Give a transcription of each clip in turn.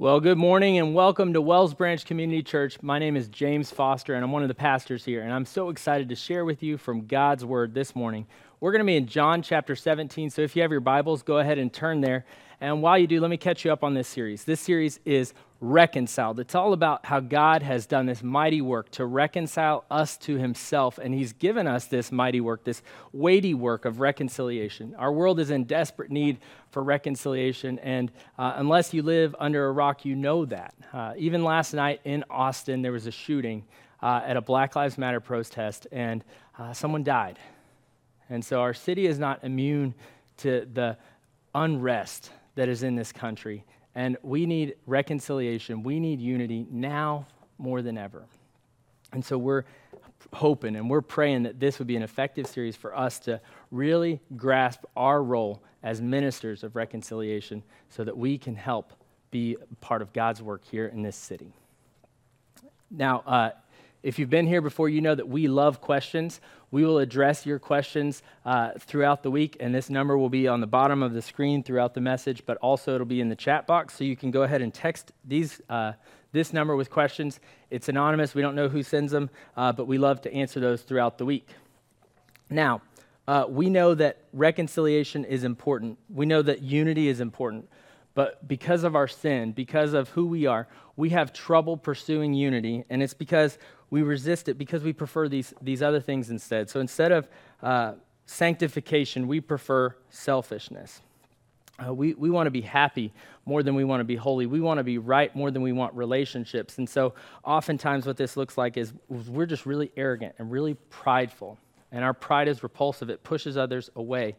Well, good morning and welcome to Wells Branch Community Church. My name is James Foster and I'm one of the pastors here, and I'm so excited to share with you from God's Word this morning. We're going to be in John chapter 17, so if you have your Bibles, go ahead and turn there. And while you do, let me catch you up on this series. This series is Reconciled. It's all about how God has done this mighty work to reconcile us to Himself, and He's given us this mighty work, this weighty work of reconciliation. Our world is in desperate need for reconciliation, and uh, unless you live under a rock, you know that. Uh, even last night in Austin, there was a shooting uh, at a Black Lives Matter protest, and uh, someone died. And so our city is not immune to the unrest that is in this country. And we need reconciliation. We need unity now more than ever. And so we're hoping and we're praying that this would be an effective series for us to really grasp our role as ministers of reconciliation so that we can help be part of God's work here in this city. Now, uh, if you've been here before, you know that we love questions. We will address your questions uh, throughout the week, and this number will be on the bottom of the screen throughout the message, but also it'll be in the chat box, so you can go ahead and text these, uh, this number with questions. It's anonymous, we don't know who sends them, uh, but we love to answer those throughout the week. Now, uh, we know that reconciliation is important, we know that unity is important. But because of our sin, because of who we are, we have trouble pursuing unity, and it's because we resist it because we prefer these, these other things instead. So instead of uh, sanctification, we prefer selfishness. Uh, we we want to be happy more than we want to be holy. We want to be right more than we want relationships. And so, oftentimes, what this looks like is we're just really arrogant and really prideful. And our pride is repulsive, it pushes others away.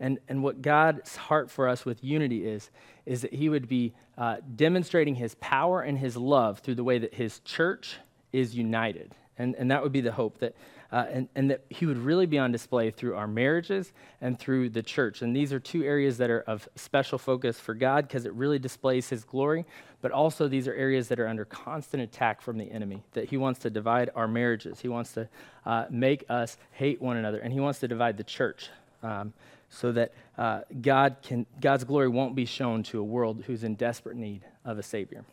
And, and what God's heart for us with unity is, is that He would be uh, demonstrating His power and His love through the way that His church is united. And, and that would be the hope that, uh, and, and that he would really be on display through our marriages and through the church. And these are two areas that are of special focus for God because it really displays his glory. But also, these are areas that are under constant attack from the enemy, that he wants to divide our marriages. He wants to uh, make us hate one another, and he wants to divide the church. Um, so that uh, God can, God's glory won't be shown to a world who's in desperate need of a Savior.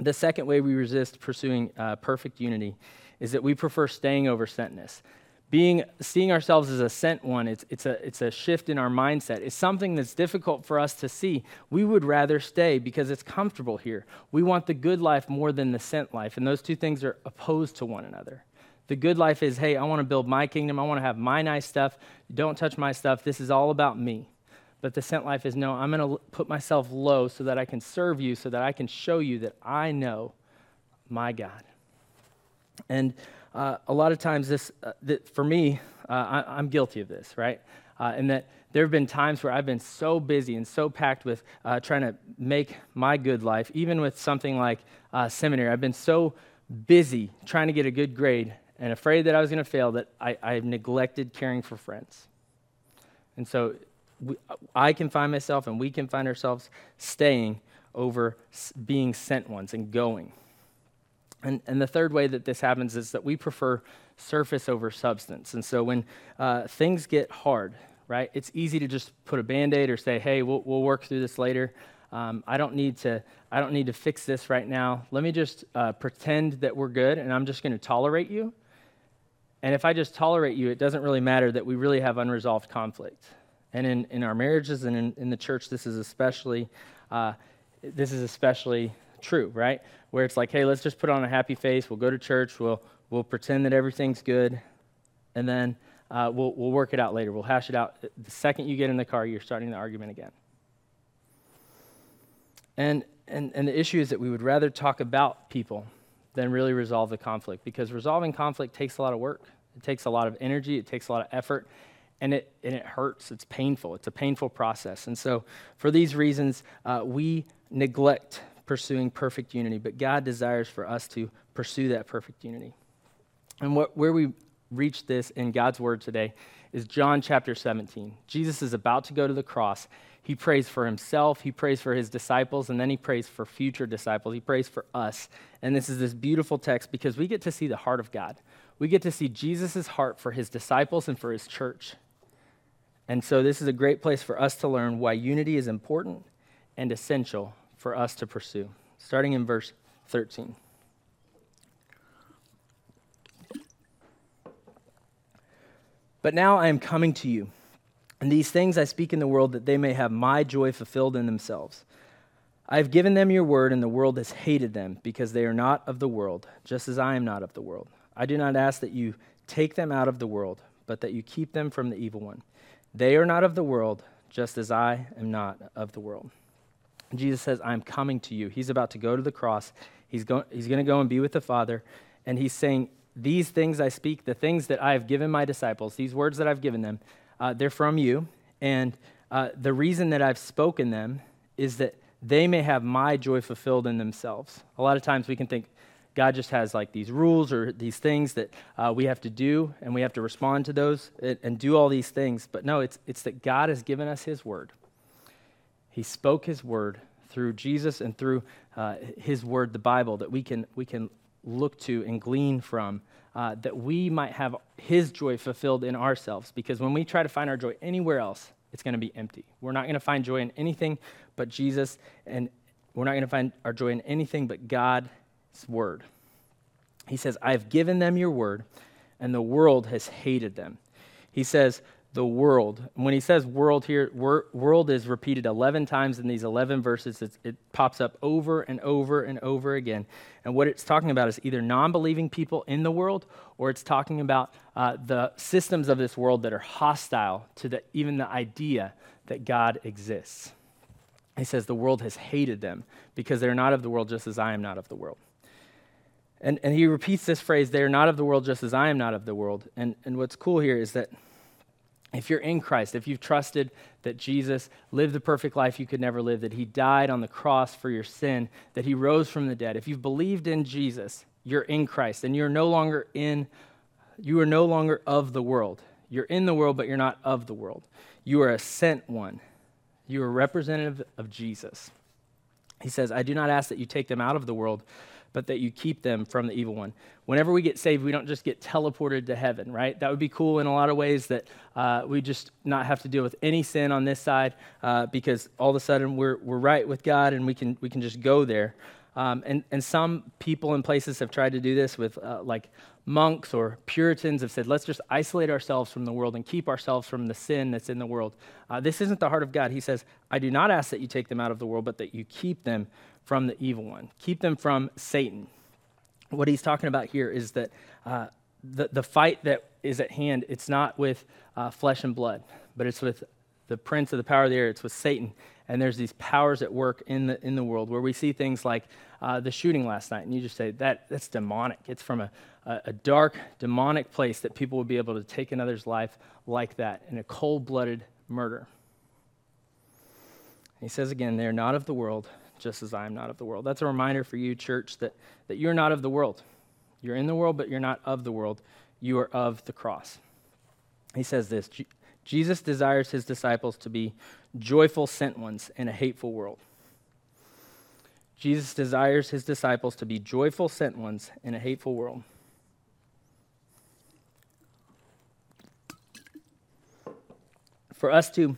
The second way we resist pursuing uh, perfect unity is that we prefer staying over sentness. Being, seeing ourselves as a sent one, it's, it's, a, it's a shift in our mindset. It's something that's difficult for us to see. We would rather stay because it's comfortable here. We want the good life more than the sent life, and those two things are opposed to one another. The good life is, hey, I want to build my kingdom. I want to have my nice stuff. Don't touch my stuff. This is all about me. But the sent life is no, I'm going to put myself low so that I can serve you, so that I can show you that I know my God. And uh, a lot of times, this, uh, that for me, uh, I, am guilty of this, right? Uh, and that there have been times where I've been so busy and so packed with uh, trying to make my good life, even with something like uh, seminary. I've been so busy trying to get a good grade and afraid that I was going to fail that I, I neglected caring for friends. And so we, I can find myself and we can find ourselves staying over being sent ones and going. And, and the third way that this happens is that we prefer surface over substance. And so when uh, things get hard, right, it's easy to just put a band aid or say, hey, we'll, we'll work through this later. Um, I, don't need to, I don't need to fix this right now. Let me just uh, pretend that we're good and I'm just going to tolerate you. And if I just tolerate you, it doesn't really matter that we really have unresolved conflict. And in, in our marriages and in, in the church, this is especially uh, this is especially true, right? Where it's like, hey, let's just put on a happy face. We'll go to church. We'll we'll pretend that everything's good, and then uh, we'll we'll work it out later. We'll hash it out. The second you get in the car, you're starting the argument again. And and and the issue is that we would rather talk about people than really resolve the conflict because resolving conflict takes a lot of work. It takes a lot of energy. It takes a lot of effort and it, and it hurts. It's painful. It's a painful process. And so, for these reasons, uh, we neglect pursuing perfect unity, but God desires for us to pursue that perfect unity. And what, where we reach this in God's word today is John chapter 17. Jesus is about to go to the cross. He prays for himself, he prays for his disciples, and then he prays for future disciples. He prays for us. And this is this beautiful text because we get to see the heart of God. We get to see Jesus' heart for his disciples and for his church. And so, this is a great place for us to learn why unity is important and essential for us to pursue. starting in verse 13. But now I am coming to you, and these things I speak in the world that they may have my joy fulfilled in themselves. I have given them your word, and the world has hated them because they are not of the world, just as I am not of the world. I do not ask that you take them out of the world, but that you keep them from the evil one. They are not of the world, just as I am not of the world. Jesus says, I'm coming to you. He's about to go to the cross. He's, go- he's going to go and be with the Father. And he's saying, These things I speak, the things that I have given my disciples, these words that I've given them, uh, they're from you. And uh, the reason that I've spoken them is that they may have my joy fulfilled in themselves. A lot of times we can think God just has like these rules or these things that uh, we have to do, and we have to respond to those and, and do all these things. But no, it's, it's that God has given us His word. He spoke His word through Jesus and through uh, His word, the Bible, that we can, we can look to and glean from, uh, that we might have His joy fulfilled in ourselves. Because when we try to find our joy anywhere else, it's going to be empty. We're not going to find joy in anything but Jesus, and we're not going to find our joy in anything but God's word. He says, I've given them your word, and the world has hated them. He says, the world. When he says world here, wor- world is repeated 11 times in these 11 verses. It's, it pops up over and over and over again. And what it's talking about is either non believing people in the world or it's talking about uh, the systems of this world that are hostile to the, even the idea that God exists. He says the world has hated them because they're not of the world just as I am not of the world. And, and he repeats this phrase, they're not of the world just as I am not of the world. And, and what's cool here is that if you're in Christ, if you've trusted that Jesus lived the perfect life you could never live, that he died on the cross for your sin, that he rose from the dead, if you've believed in Jesus, you're in Christ and you're no longer in, you are no longer of the world. You're in the world, but you're not of the world. You are a sent one. You are representative of Jesus. He says, I do not ask that you take them out of the world, but that you keep them from the evil one. Whenever we get saved, we don't just get teleported to heaven, right? That would be cool in a lot of ways that uh, we just not have to deal with any sin on this side uh, because all of a sudden we're, we're right with God and we can, we can just go there. Um, and, and some people and places have tried to do this with uh, like monks or Puritans have said, let's just isolate ourselves from the world and keep ourselves from the sin that's in the world. Uh, this isn't the heart of God. He says, I do not ask that you take them out of the world, but that you keep them from the evil one. Keep them from Satan. What he's talking about here is that uh, the, the fight that is at hand, it's not with uh, flesh and blood, but it's with the prince of the power of the air, it's with Satan. And there's these powers at work in the, in the world where we see things like uh, the shooting last night, and you just say, that, that's demonic. It's from a, a, a dark, demonic place that people would be able to take another's life like that in a cold blooded murder. He says again, they are not of the world, just as I am not of the world. That's a reminder for you, church, that, that you're not of the world. You're in the world, but you're not of the world. You are of the cross. He says this Jesus desires his disciples to be joyful sent ones in a hateful world. Jesus desires his disciples to be joyful sent ones in a hateful world. For us to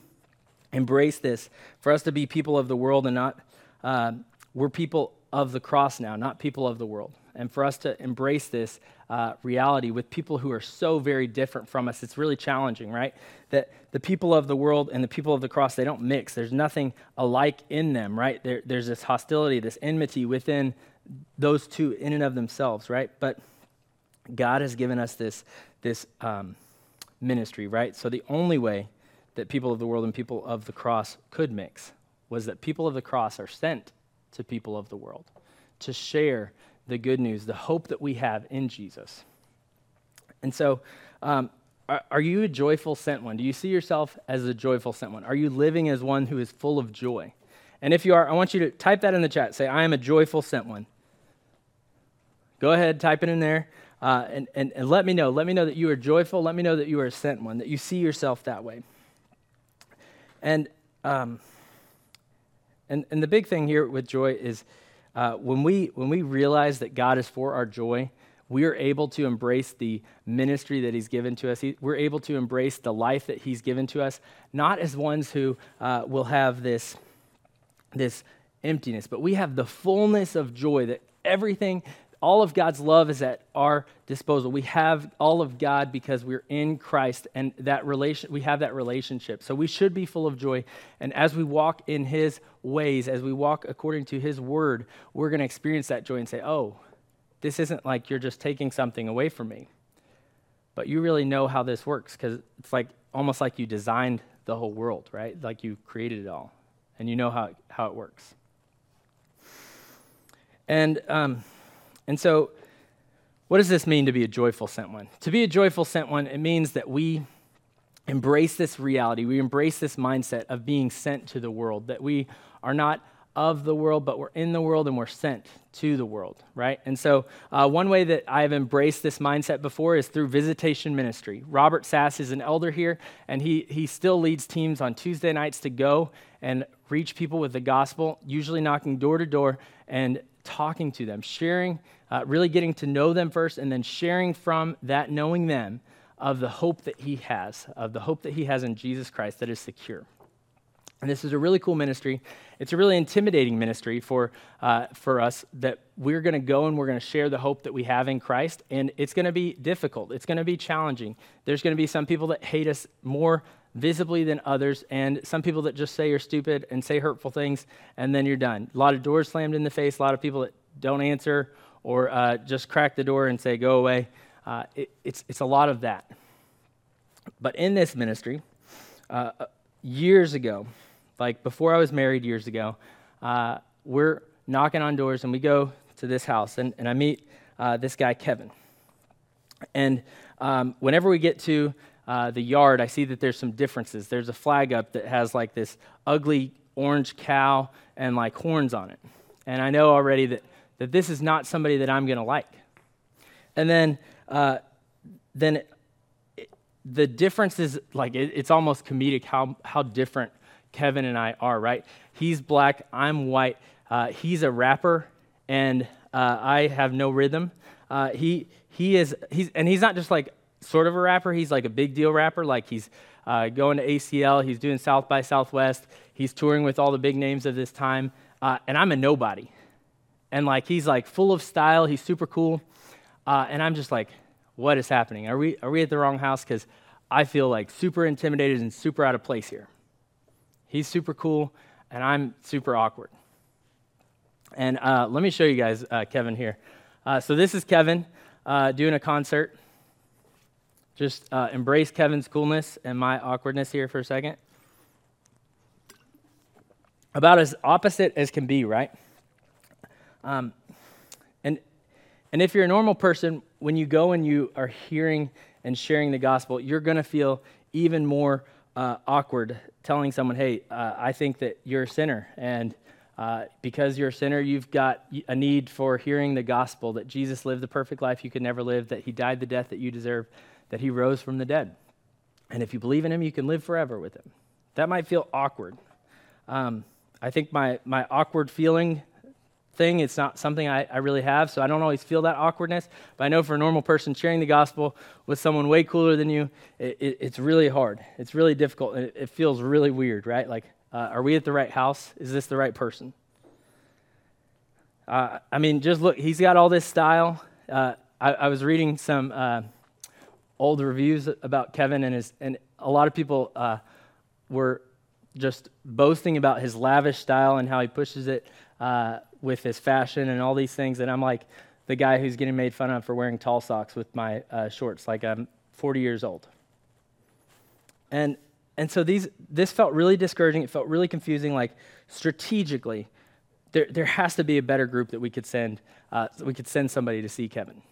embrace this, for us to be people of the world and not uh, we're people of the cross now, not people of the world. And for us to embrace this uh, reality with people who are so very different from us, it's really challenging, right? That the people of the world and the people of the cross, they don't mix. There's nothing alike in them, right? There, there's this hostility, this enmity within those two in and of themselves, right? But God has given us this, this um, ministry, right? So the only way that people of the world and people of the cross could mix was that people of the cross are sent to people of the world to share the good news, the hope that we have in Jesus. And so, um, are, are, you a joyful sent one? Do you see yourself as a joyful sent one? Are you living as one who is full of joy? And if you are, I want you to type that in the chat. Say, I am a joyful sent one. Go ahead, type it in there. Uh, and, and, and let me know. Let me know that you are joyful. Let me know that you are a sent one, that you see yourself that way. And um, and, and the big thing here with joy is uh, when, we, when we realize that God is for our joy, we are able to embrace the ministry that He's given to us. He, we're able to embrace the life that He's given to us, not as ones who uh, will have this, this emptiness, but we have the fullness of joy that everything, all of God's love is at our disposal. We have all of God because we're in Christ and that relation we have that relationship. So we should be full of joy and as we walk in his ways, as we walk according to his word, we're going to experience that joy and say, "Oh, this isn't like you're just taking something away from me." But you really know how this works cuz it's like almost like you designed the whole world, right? Like you created it all and you know how, how it works. And, um, and so, what does this mean to be a joyful sent one? To be a joyful sent one, it means that we embrace this reality, we embrace this mindset of being sent to the world, that we are not of the world, but we're in the world and we're sent to the world, right? And so, uh, one way that I've embraced this mindset before is through visitation ministry. Robert Sass is an elder here, and he, he still leads teams on Tuesday nights to go and reach people with the gospel, usually knocking door to door and talking to them, sharing, uh, really getting to know them first, and then sharing from that knowing them of the hope that he has, of the hope that he has in Jesus Christ that is secure. And this is a really cool ministry. It's a really intimidating ministry for, uh, for us that we're going to go and we're going to share the hope that we have in Christ. And it's going to be difficult, it's going to be challenging. There's going to be some people that hate us more visibly than others, and some people that just say you're stupid and say hurtful things, and then you're done. A lot of doors slammed in the face, a lot of people that don't answer or uh, just crack the door and say, go away. Uh, it, it's, it's a lot of that. But in this ministry, uh, years ago, like before I was married years ago, uh, we're knocking on doors and we go to this house and, and I meet uh, this guy, Kevin. And um, whenever we get to uh, the yard, I see that there's some differences. There's a flag up that has like this ugly orange cow and like horns on it. And I know already that, that this is not somebody that I'm going to like. And then, uh, then it, the difference is like it, it's almost comedic how, how different Kevin and I are, right? He's black, I'm white. Uh, he's a rapper, and uh, I have no rhythm. Uh, he, he is, he's, and he's not just like sort of a rapper, he's like a big deal rapper. Like he's uh, going to ACL, he's doing South by Southwest, he's touring with all the big names of this time, uh, and I'm a nobody. And like he's like full of style, he's super cool, uh, and I'm just like, what is happening? Are we, are we at the wrong house? Because I feel like super intimidated and super out of place here. He's super cool, and I'm super awkward. And uh, let me show you guys uh, Kevin here. Uh, so this is Kevin uh, doing a concert. Just uh, embrace Kevin's coolness and my awkwardness here for a second. About as opposite as can be, right? Um, and, and if you're a normal person, when you go and you are hearing and sharing the gospel, you're going to feel even more uh, awkward telling someone, hey, uh, I think that you're a sinner. And uh, because you're a sinner, you've got a need for hearing the gospel that Jesus lived the perfect life you could never live, that he died the death that you deserve, that he rose from the dead. And if you believe in him, you can live forever with him. That might feel awkward. Um, I think my, my awkward feeling thing. It's not something I, I, really have, so I don't always feel that awkwardness. But I know for a normal person, sharing the gospel with someone way cooler than you, it, it, it's really hard. It's really difficult, it, it feels really weird, right? Like, uh, are we at the right house? Is this the right person? Uh, I mean, just look, he's got all this style. Uh, I, I, was reading some uh, old reviews about Kevin, and, his, and a lot of people uh, were just boasting about his lavish style and how he pushes it uh, with his fashion and all these things. And I'm like the guy who's getting made fun of for wearing tall socks with my uh, shorts, like I'm 40 years old. And, and so these, this felt really discouraging. It felt really confusing. Like strategically, there, there has to be a better group that we could send. Uh, we could send somebody to see Kevin.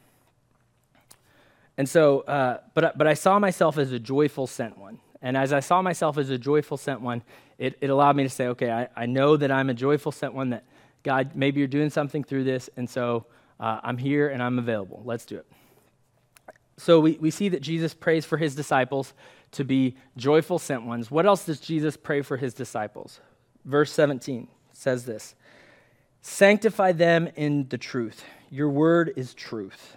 And so, uh, but, but I saw myself as a joyful sent one. And as I saw myself as a joyful sent one, it, it allowed me to say, okay, I, I know that I'm a joyful sent one that God, maybe you're doing something through this, and so uh, I'm here and I'm available. Let's do it. So we, we see that Jesus prays for his disciples to be joyful sent ones. What else does Jesus pray for his disciples? Verse 17 says this Sanctify them in the truth. Your word is truth.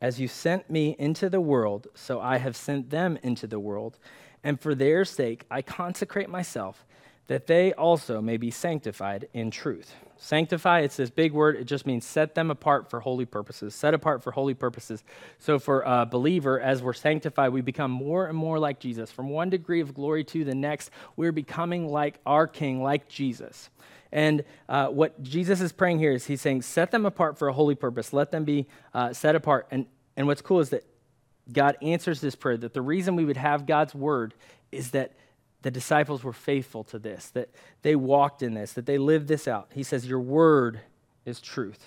As you sent me into the world, so I have sent them into the world. And for their sake, I consecrate myself that they also may be sanctified in truth. Sanctify, it's this big word. It just means set them apart for holy purposes. Set apart for holy purposes. So, for a believer, as we're sanctified, we become more and more like Jesus. From one degree of glory to the next, we're becoming like our King, like Jesus. And uh, what Jesus is praying here is he's saying, set them apart for a holy purpose. Let them be uh, set apart. And, and what's cool is that God answers this prayer, that the reason we would have God's word is that the disciples were faithful to this, that they walked in this, that they lived this out. He says, Your word is truth.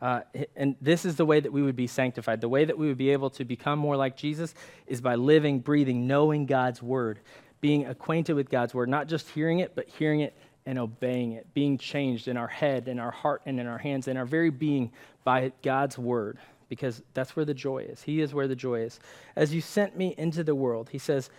Uh, and this is the way that we would be sanctified. The way that we would be able to become more like Jesus is by living, breathing, knowing God's word, being acquainted with God's word, not just hearing it, but hearing it and obeying it, being changed in our head, in our heart, and in our hands, in our very being by God's word, because that's where the joy is. He is where the joy is. As you sent me into the world, he says,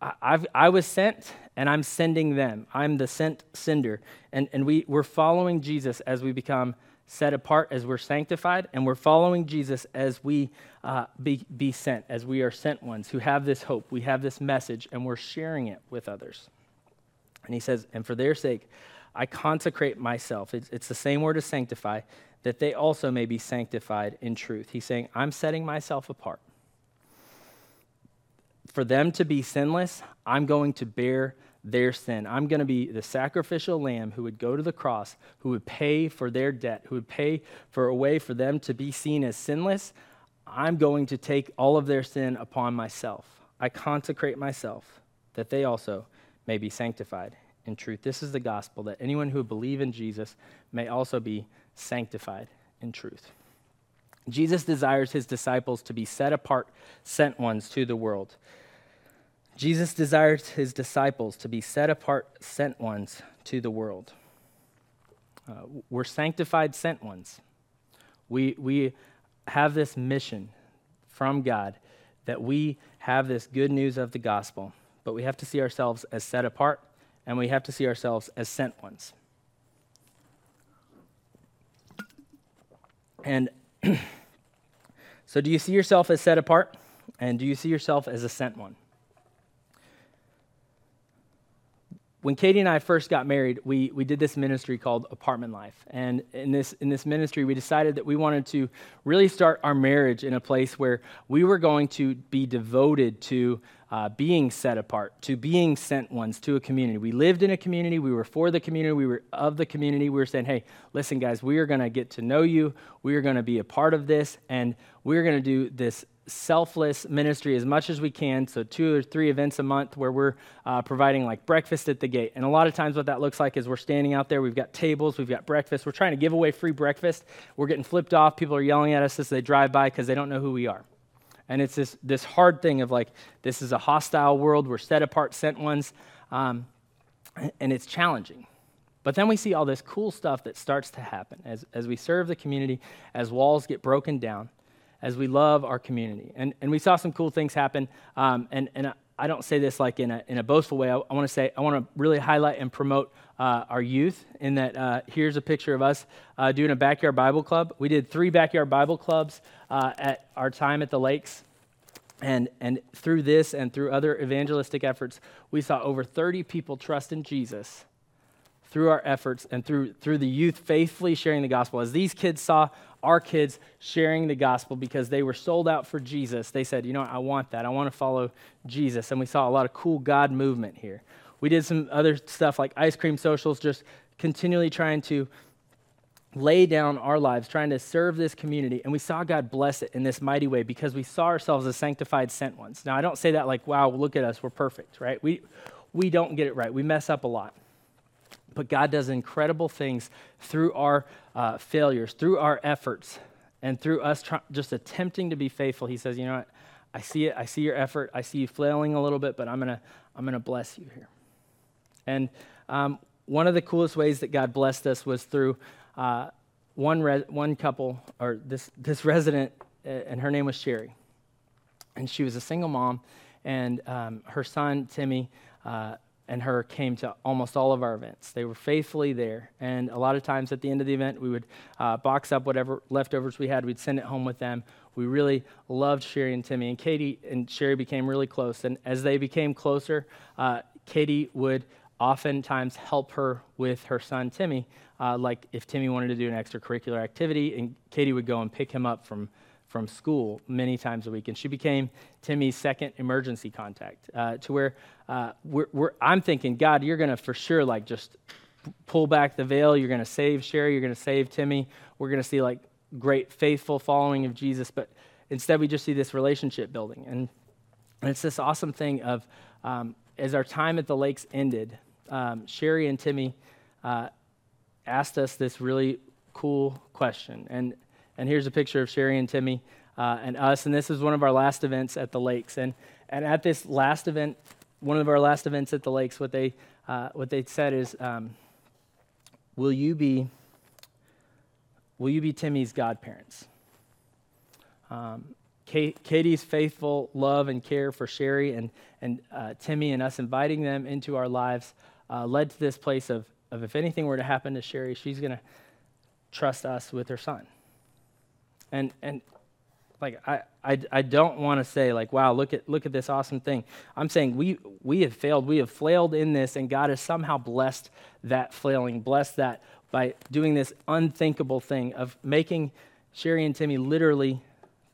I've, i was sent and I'm sending them. I'm the sent sender. And, and we, we're following Jesus as we become set apart, as we're sanctified, and we're following Jesus as we uh, be, be sent, as we are sent ones who have this hope. We have this message, and we're sharing it with others. And he says, And for their sake, I consecrate myself. It's, it's the same word as sanctify, that they also may be sanctified in truth. He's saying, I'm setting myself apart for them to be sinless, I'm going to bear their sin. I'm going to be the sacrificial lamb who would go to the cross, who would pay for their debt, who would pay for a way for them to be seen as sinless. I'm going to take all of their sin upon myself. I consecrate myself that they also may be sanctified in truth. This is the gospel that anyone who would believe in Jesus may also be sanctified in truth. Jesus desires his disciples to be set apart, sent ones to the world. Jesus desires his disciples to be set apart, sent ones to the world. Uh, we're sanctified, sent ones. We, we have this mission from God that we have this good news of the gospel, but we have to see ourselves as set apart and we have to see ourselves as sent ones. And So, do you see yourself as set apart? And do you see yourself as a sent one? When Katie and I first got married, we, we did this ministry called Apartment Life. And in this, in this ministry, we decided that we wanted to really start our marriage in a place where we were going to be devoted to uh, being set apart, to being sent ones to a community. We lived in a community, we were for the community, we were of the community. We were saying, hey, listen, guys, we are going to get to know you, we are going to be a part of this, and we're going to do this selfless ministry as much as we can. So, two or three events a month where we're uh, providing like breakfast at the gate. And a lot of times, what that looks like is we're standing out there, we've got tables, we've got breakfast, we're trying to give away free breakfast. We're getting flipped off. People are yelling at us as they drive by because they don't know who we are. And it's this, this hard thing of like, this is a hostile world. We're set apart, sent ones. Um, and it's challenging. But then we see all this cool stuff that starts to happen as, as we serve the community, as walls get broken down, as we love our community. And, and we saw some cool things happen. Um, and, and I don't say this like in a, in a boastful way. I, I want to say, I want to really highlight and promote uh, our youth in that uh, here's a picture of us uh, doing a backyard Bible club. We did three backyard Bible clubs uh, at our time at the lakes. And, and through this and through other evangelistic efforts, we saw over 30 people trust in Jesus through our efforts and through, through the youth faithfully sharing the gospel. As these kids saw our kids sharing the gospel because they were sold out for Jesus, they said, You know. I want that. I want to follow Jesus. And we saw a lot of cool God movement here. We did some other stuff like ice cream socials, just continually trying to lay down our lives, trying to serve this community. And we saw God bless it in this mighty way because we saw ourselves as sanctified sent ones. Now, I don't say that like, wow, look at us, we're perfect, right? We, we don't get it right. We mess up a lot. But God does incredible things through our uh, failures, through our efforts, and through us try- just attempting to be faithful. He says, you know what? I see it. I see your effort. I see you flailing a little bit, but I'm going to I'm to bless you here. And um, one of the coolest ways that God blessed us was through uh, one, re- one couple, or this, this resident, uh, and her name was Sherry. And she was a single mom, and um, her son, Timmy, uh, and her came to almost all of our events. They were faithfully there. And a lot of times at the end of the event, we would uh, box up whatever leftovers we had, we'd send it home with them. We really loved Sherry and Timmy. And Katie and Sherry became really close. And as they became closer, uh, Katie would oftentimes help her with her son Timmy. Uh, like if Timmy wanted to do an extracurricular activity, and Katie would go and pick him up from from school many times a week. And she became Timmy's second emergency contact uh, to where uh, we're, we're, I'm thinking, God, you're going to for sure like just pull back the veil. You're going to save Sherry. You're going to save Timmy. We're going to see like great faithful following of Jesus. But instead, we just see this relationship building. And, and it's this awesome thing of um, as our time at the lakes ended, um, Sherry and Timmy uh, asked us this really cool question. And and here's a picture of Sherry and Timmy uh, and us. And this is one of our last events at the lakes. And, and at this last event, one of our last events at the lakes, what they, uh, what they said is, um, will you be, will you be Timmy's godparents? Um, Katie's faithful love and care for Sherry and, and uh, Timmy and us inviting them into our lives uh, led to this place of, of if anything were to happen to Sherry, she's going to trust us with her son. And, and like I, I, I don't want to say like wow look at look at this awesome thing. I'm saying we we have failed. We have flailed in this and god has somehow blessed that flailing blessed that by doing this unthinkable thing of making sherry and timmy literally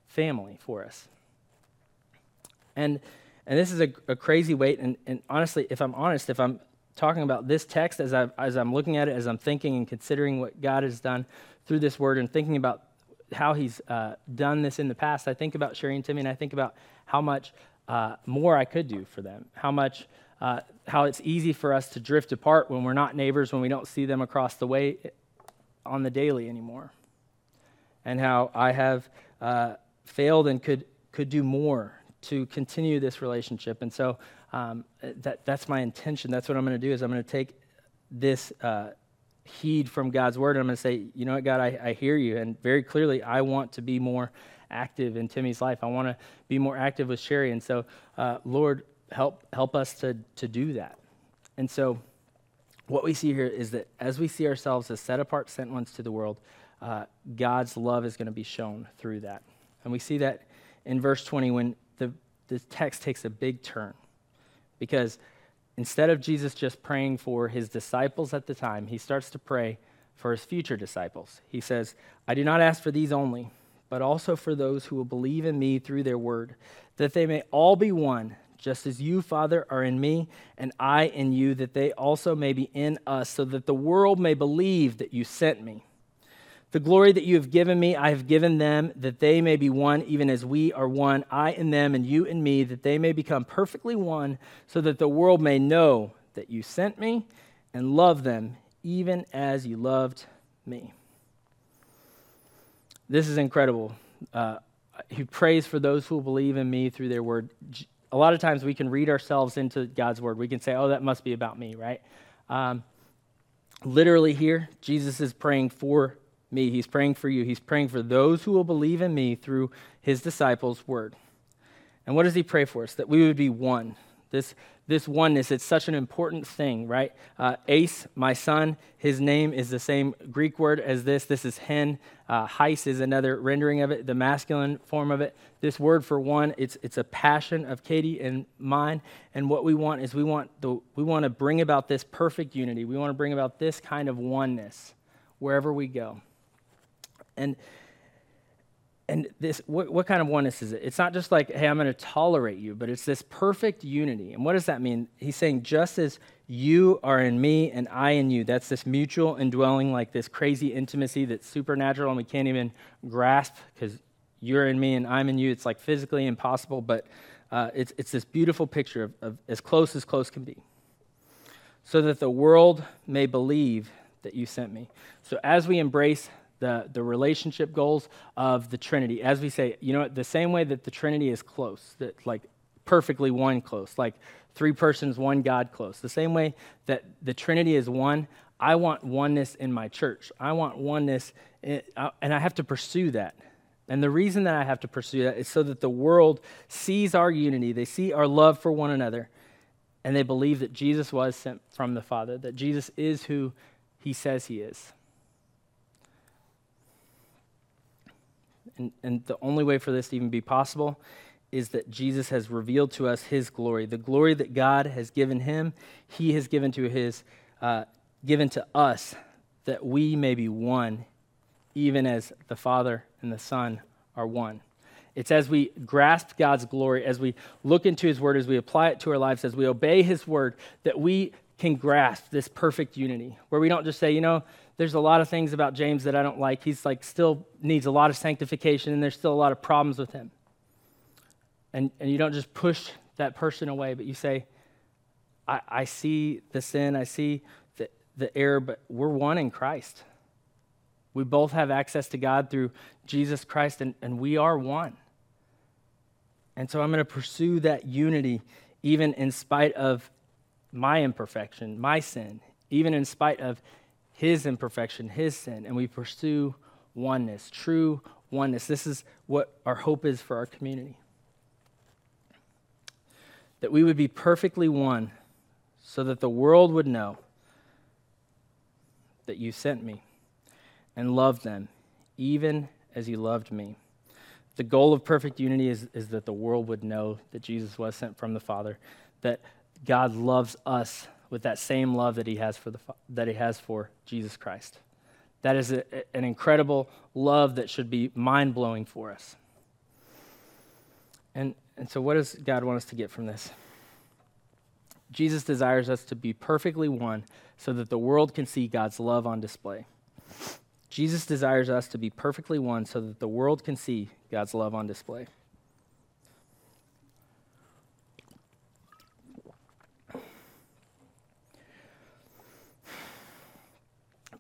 family for us. And and this is a, a crazy weight and, and honestly if i'm honest if i'm talking about this text as, I, as i'm looking at it as i'm thinking and considering what god has done through this word and thinking about how he's uh, done this in the past, I think about Sherry and Timmy, and I think about how much uh, more I could do for them, how much, uh, how it's easy for us to drift apart when we're not neighbors, when we don't see them across the way on the daily anymore, and how I have uh, failed and could could do more to continue this relationship. And so um, that that's my intention. That's what I'm going to do. Is I'm going to take this uh, heed from God's word. And I'm going to say, you know what, God, I, I hear you. And very clearly, I want to be more active in Timmy's life. I want to be more active with Sherry. And so, uh, Lord, help, help us to, to do that. And so, what we see here is that as we see ourselves as set apart, sent ones to the world, uh, God's love is going to be shown through that. And we see that in verse 20 when the, the text takes a big turn. Because instead of Jesus just praying for his disciples at the time, he starts to pray for his future disciples. He says, I do not ask for these only, but also for those who will believe in me through their word, that they may all be one, just as you, Father, are in me, and I in you, that they also may be in us, so that the world may believe that you sent me. The glory that you have given me, I have given them, that they may be one, even as we are one, I and them, and you and me, that they may become perfectly one, so that the world may know that you sent me and love them, even as you loved me. This is incredible. Uh, he prays for those who believe in me through their word. A lot of times we can read ourselves into God's word. We can say, oh, that must be about me, right? Um, literally, here, Jesus is praying for me. He's praying for you. He's praying for those who will believe in me through his disciples' word. And what does he pray for us? That we would be one. This, this oneness, it's such an important thing, right? Uh, Ace, my son, his name is the same Greek word as this. This is hen. Uh, heis is another rendering of it, the masculine form of it. This word for one, it's, it's a passion of Katie and mine. And what we want is we want, the, we want to bring about this perfect unity. We want to bring about this kind of oneness wherever we go. And and this what, what kind of oneness is it? It's not just like hey i'm going to tolerate you but it's this perfect unity. And what does that mean? He's saying just as you are in me and i in you that's this mutual indwelling like this crazy intimacy that's supernatural and we can't even grasp because you're in me and i'm in you. It's like physically impossible but uh, it's, it's this beautiful picture of, of as close as close can be so that the world may believe that you sent me. So as we embrace the, the relationship goals of the Trinity. As we say, you know, the same way that the Trinity is close, that like perfectly one close, like three persons, one God close. The same way that the Trinity is one, I want oneness in my church. I want oneness, in, uh, and I have to pursue that. And the reason that I have to pursue that is so that the world sees our unity, they see our love for one another, and they believe that Jesus was sent from the Father, that Jesus is who he says he is. And, and the only way for this to even be possible is that Jesus has revealed to us his glory. The glory that God has given him, he has given to his uh, given to us that we may be one, even as the Father and the Son are one. It's as we grasp God's glory, as we look into His Word, as we apply it to our lives, as we obey His Word, that we can grasp this perfect unity, where we don't just say, you know, there's a lot of things about James that I don't like. He's like still needs a lot of sanctification, and there's still a lot of problems with him. And, and you don't just push that person away, but you say, I, I see the sin, I see the, the error, but we're one in Christ. We both have access to God through Jesus Christ, and, and we are one. And so I'm going to pursue that unity even in spite of my imperfection, my sin, even in spite of his imperfection, his sin. And we pursue oneness, true oneness. This is what our hope is for our community. That we would be perfectly one so that the world would know that you sent me and loved them, even as you loved me. The goal of perfect unity is, is that the world would know that Jesus was sent from the Father, that God loves us with that same love that he has for, the, that he has for Jesus Christ. That is a, an incredible love that should be mind blowing for us. And, and so, what does God want us to get from this? Jesus desires us to be perfectly one so that the world can see God's love on display. Jesus desires us to be perfectly one so that the world can see God's love on display.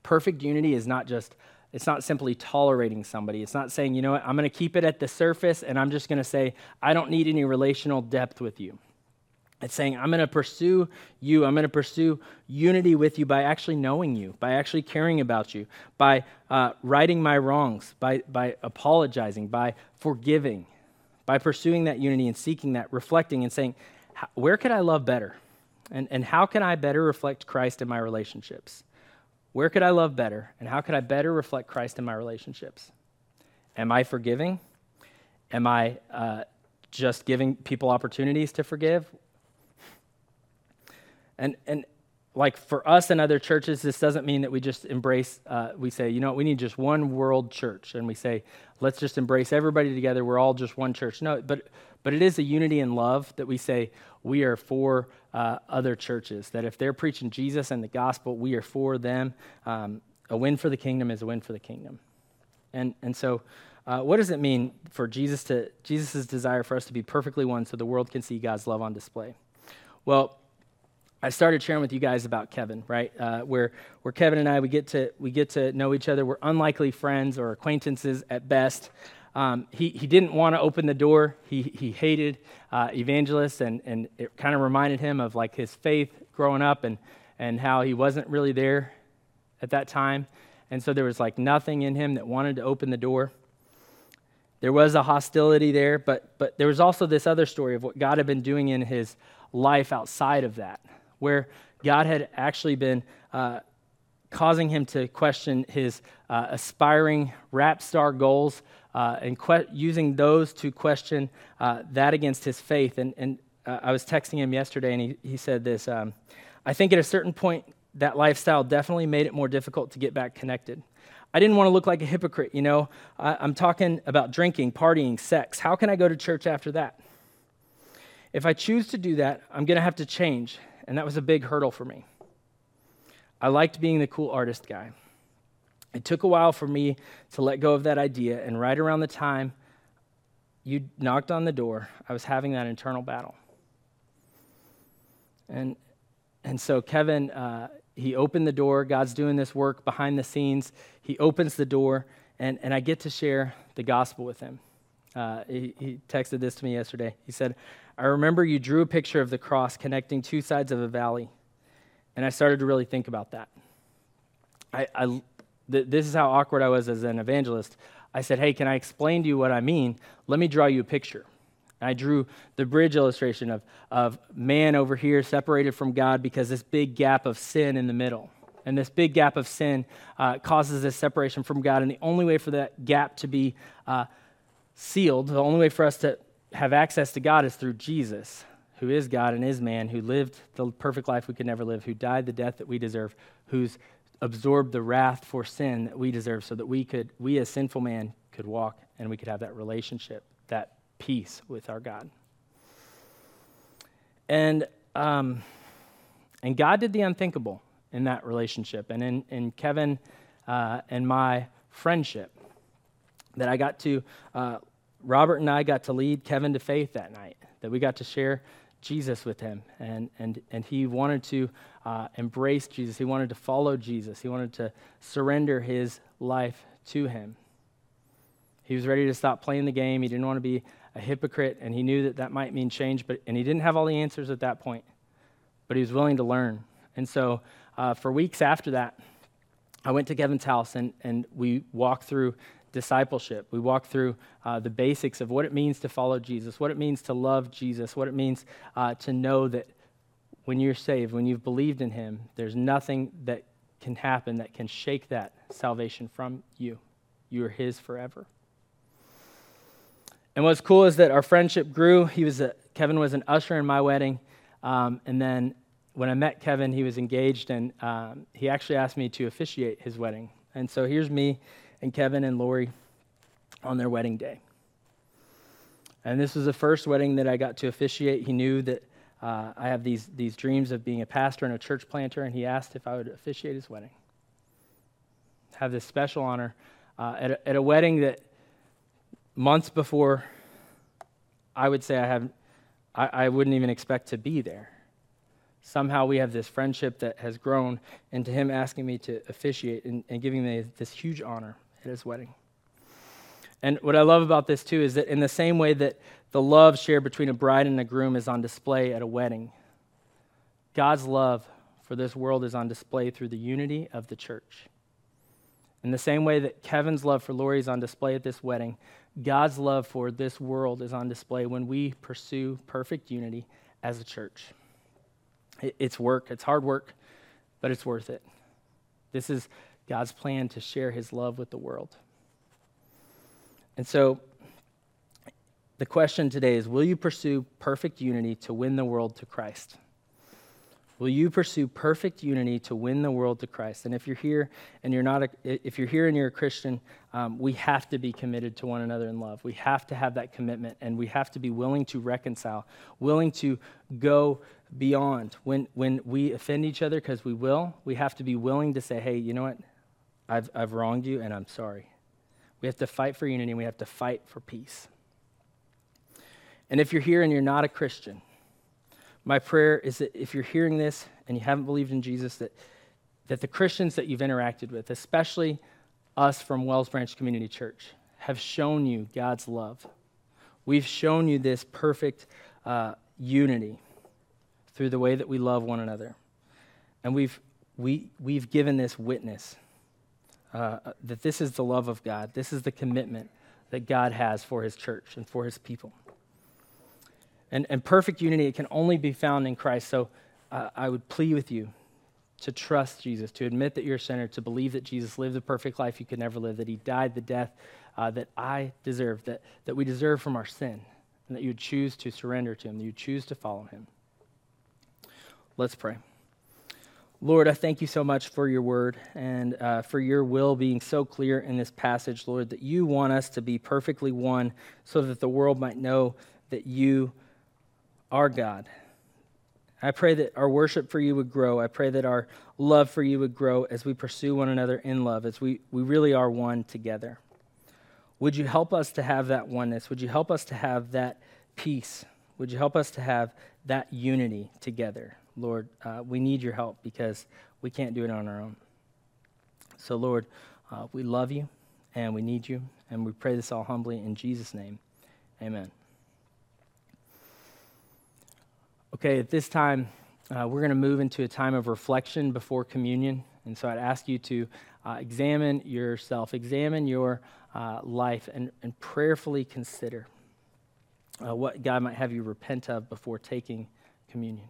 Perfect unity is not just it's not simply tolerating somebody. It's not saying, you know what, I'm going to keep it at the surface and I'm just going to say, I don't need any relational depth with you. It's saying, I'm going to pursue you. I'm going to pursue unity with you by actually knowing you, by actually caring about you, by uh, righting my wrongs, by, by apologizing, by forgiving, by pursuing that unity and seeking that, reflecting and saying, where could I love better? And, and how can I better reflect Christ in my relationships? Where could I love better? And how could I better reflect Christ in my relationships? Am I forgiving? Am I uh, just giving people opportunities to forgive? And, and like for us and other churches, this doesn't mean that we just embrace, uh, we say, you know we need just one world church. And we say, let's just embrace everybody together. We're all just one church. No, but, but it is a unity and love that we say we are for uh, other churches. That if they're preaching Jesus and the gospel, we are for them. Um, a win for the kingdom is a win for the kingdom. And, and so, uh, what does it mean for Jesus to Jesus' desire for us to be perfectly one so the world can see God's love on display? Well, I started sharing with you guys about Kevin, right? Uh, where where Kevin and I we get to we get to know each other. We're unlikely friends or acquaintances at best. Um, he he didn't want to open the door. He he hated uh, evangelists, and and it kind of reminded him of like his faith growing up, and and how he wasn't really there at that time, and so there was like nothing in him that wanted to open the door. There was a hostility there, but but there was also this other story of what God had been doing in his life outside of that where God had actually been uh, causing him to question his uh, aspiring rap star goals uh, and que- using those to question uh, that against his faith. And, and uh, I was texting him yesterday, and he, he said this um, I think at a certain point, that lifestyle definitely made it more difficult to get back connected. I didn't want to look like a hypocrite, you know. I, I'm talking about drinking, partying, sex. How can I go to church after that? If I choose to do that, I'm going to have to change and that was a big hurdle for me. I liked being the cool artist guy. It took a while for me to let go of that idea, and right around the time you knocked on the door, I was having that internal battle. And, and so Kevin, uh, he opened the door. God's doing this work behind the scenes. He opens the door, and, and I get to share the gospel with him. Uh, he, he texted this to me yesterday. He said, I remember you drew a picture of the cross connecting two sides of a valley, and I started to really think about that. I, I th- this is how awkward I was as an evangelist. I said, Hey, can I explain to you what I mean? Let me draw you a picture. And I drew the bridge illustration of, of man over here separated from God because this big gap of sin in the middle. And this big gap of sin uh, causes this separation from God. And the only way for that gap to be uh, sealed, the only way for us to have access to God is through Jesus, who is God and is man, who lived the perfect life we could never live, who died the death that we deserve, who's absorbed the wrath for sin that we deserve so that we could we as sinful man could walk and we could have that relationship, that peace with our God. And um, and God did the unthinkable in that relationship and in, in Kevin uh, and my friendship that I got to, uh, Robert and I got to lead Kevin to faith that night, that we got to share Jesus with him. And, and, and he wanted to uh, embrace Jesus. He wanted to follow Jesus. He wanted to surrender his life to him. He was ready to stop playing the game. He didn't want to be a hypocrite, and he knew that that might mean change, but, and he didn't have all the answers at that point, but he was willing to learn. And so uh, for weeks after that, I went to Kevin's house and, and we walked through discipleship. We walk through uh, the basics of what it means to follow Jesus, what it means to love Jesus, what it means uh, to know that when you're saved, when you've believed in Him, there's nothing that can happen that can shake that salvation from you. You are His forever. And what's cool is that our friendship grew. He was a, Kevin was an usher in my wedding, um, and then when I met Kevin, he was engaged, and um, he actually asked me to officiate his wedding. And so here's me and Kevin and Lori on their wedding day. And this was the first wedding that I got to officiate. He knew that uh, I have these, these dreams of being a pastor and a church planter, and he asked if I would officiate his wedding. Have this special honor uh, at, a, at a wedding that months before I would say I have, I, I wouldn't even expect to be there somehow we have this friendship that has grown into him asking me to officiate and, and, giving me this huge honor at his wedding. And what I love about this too is that in the same way that the love shared between a bride and a groom is on display at a wedding, God's love for this world is on display through the unity of the church. In the same way that Kevin's love for Lori is on display at this wedding, God's love for this world is on display when we pursue perfect unity as a church. It's work, it's hard work, but it's worth it. This is God's plan to share his love with the world. And so, the question today is Will you pursue perfect unity to win the world to Christ? Will you pursue perfect unity to win the world to Christ? And if you're here and you're not, a, if you're here and you're a Christian, um, we have to be committed to one another in love. We have to have that commitment, and we have to be willing to reconcile, willing to go beyond. When when we offend each other, because we will, we have to be willing to say, "Hey, you know what? I've I've wronged you, and I'm sorry." We have to fight for unity. and We have to fight for peace. And if you're here and you're not a Christian, my prayer is that if you're hearing this and you haven't believed in Jesus, that, that the Christians that you've interacted with, especially us from Wells Branch Community Church, have shown you God's love. We've shown you this perfect uh, unity through the way that we love one another. And we've, we, we've given this witness uh, that this is the love of God, this is the commitment that God has for his church and for his people. And, and perfect unity, can only be found in Christ. So uh, I would plead with you to trust Jesus, to admit that you're a sinner, to believe that Jesus lived the perfect life you could never live, that he died the death uh, that I deserve, that, that we deserve from our sin, and that you choose to surrender to him, that you choose to follow him. Let's pray. Lord, I thank you so much for your word and uh, for your will being so clear in this passage, Lord, that you want us to be perfectly one so that the world might know that you are God. I pray that our worship for you would grow. I pray that our love for you would grow as we pursue one another in love, as we, we really are one together. Would you help us to have that oneness? Would you help us to have that peace? Would you help us to have that unity together? Lord, uh, we need your help because we can't do it on our own. So, Lord, uh, we love you and we need you, and we pray this all humbly in Jesus' name. Amen. Okay, at this time, uh, we're going to move into a time of reflection before communion. And so I'd ask you to uh, examine yourself, examine your uh, life, and, and prayerfully consider uh, what God might have you repent of before taking communion.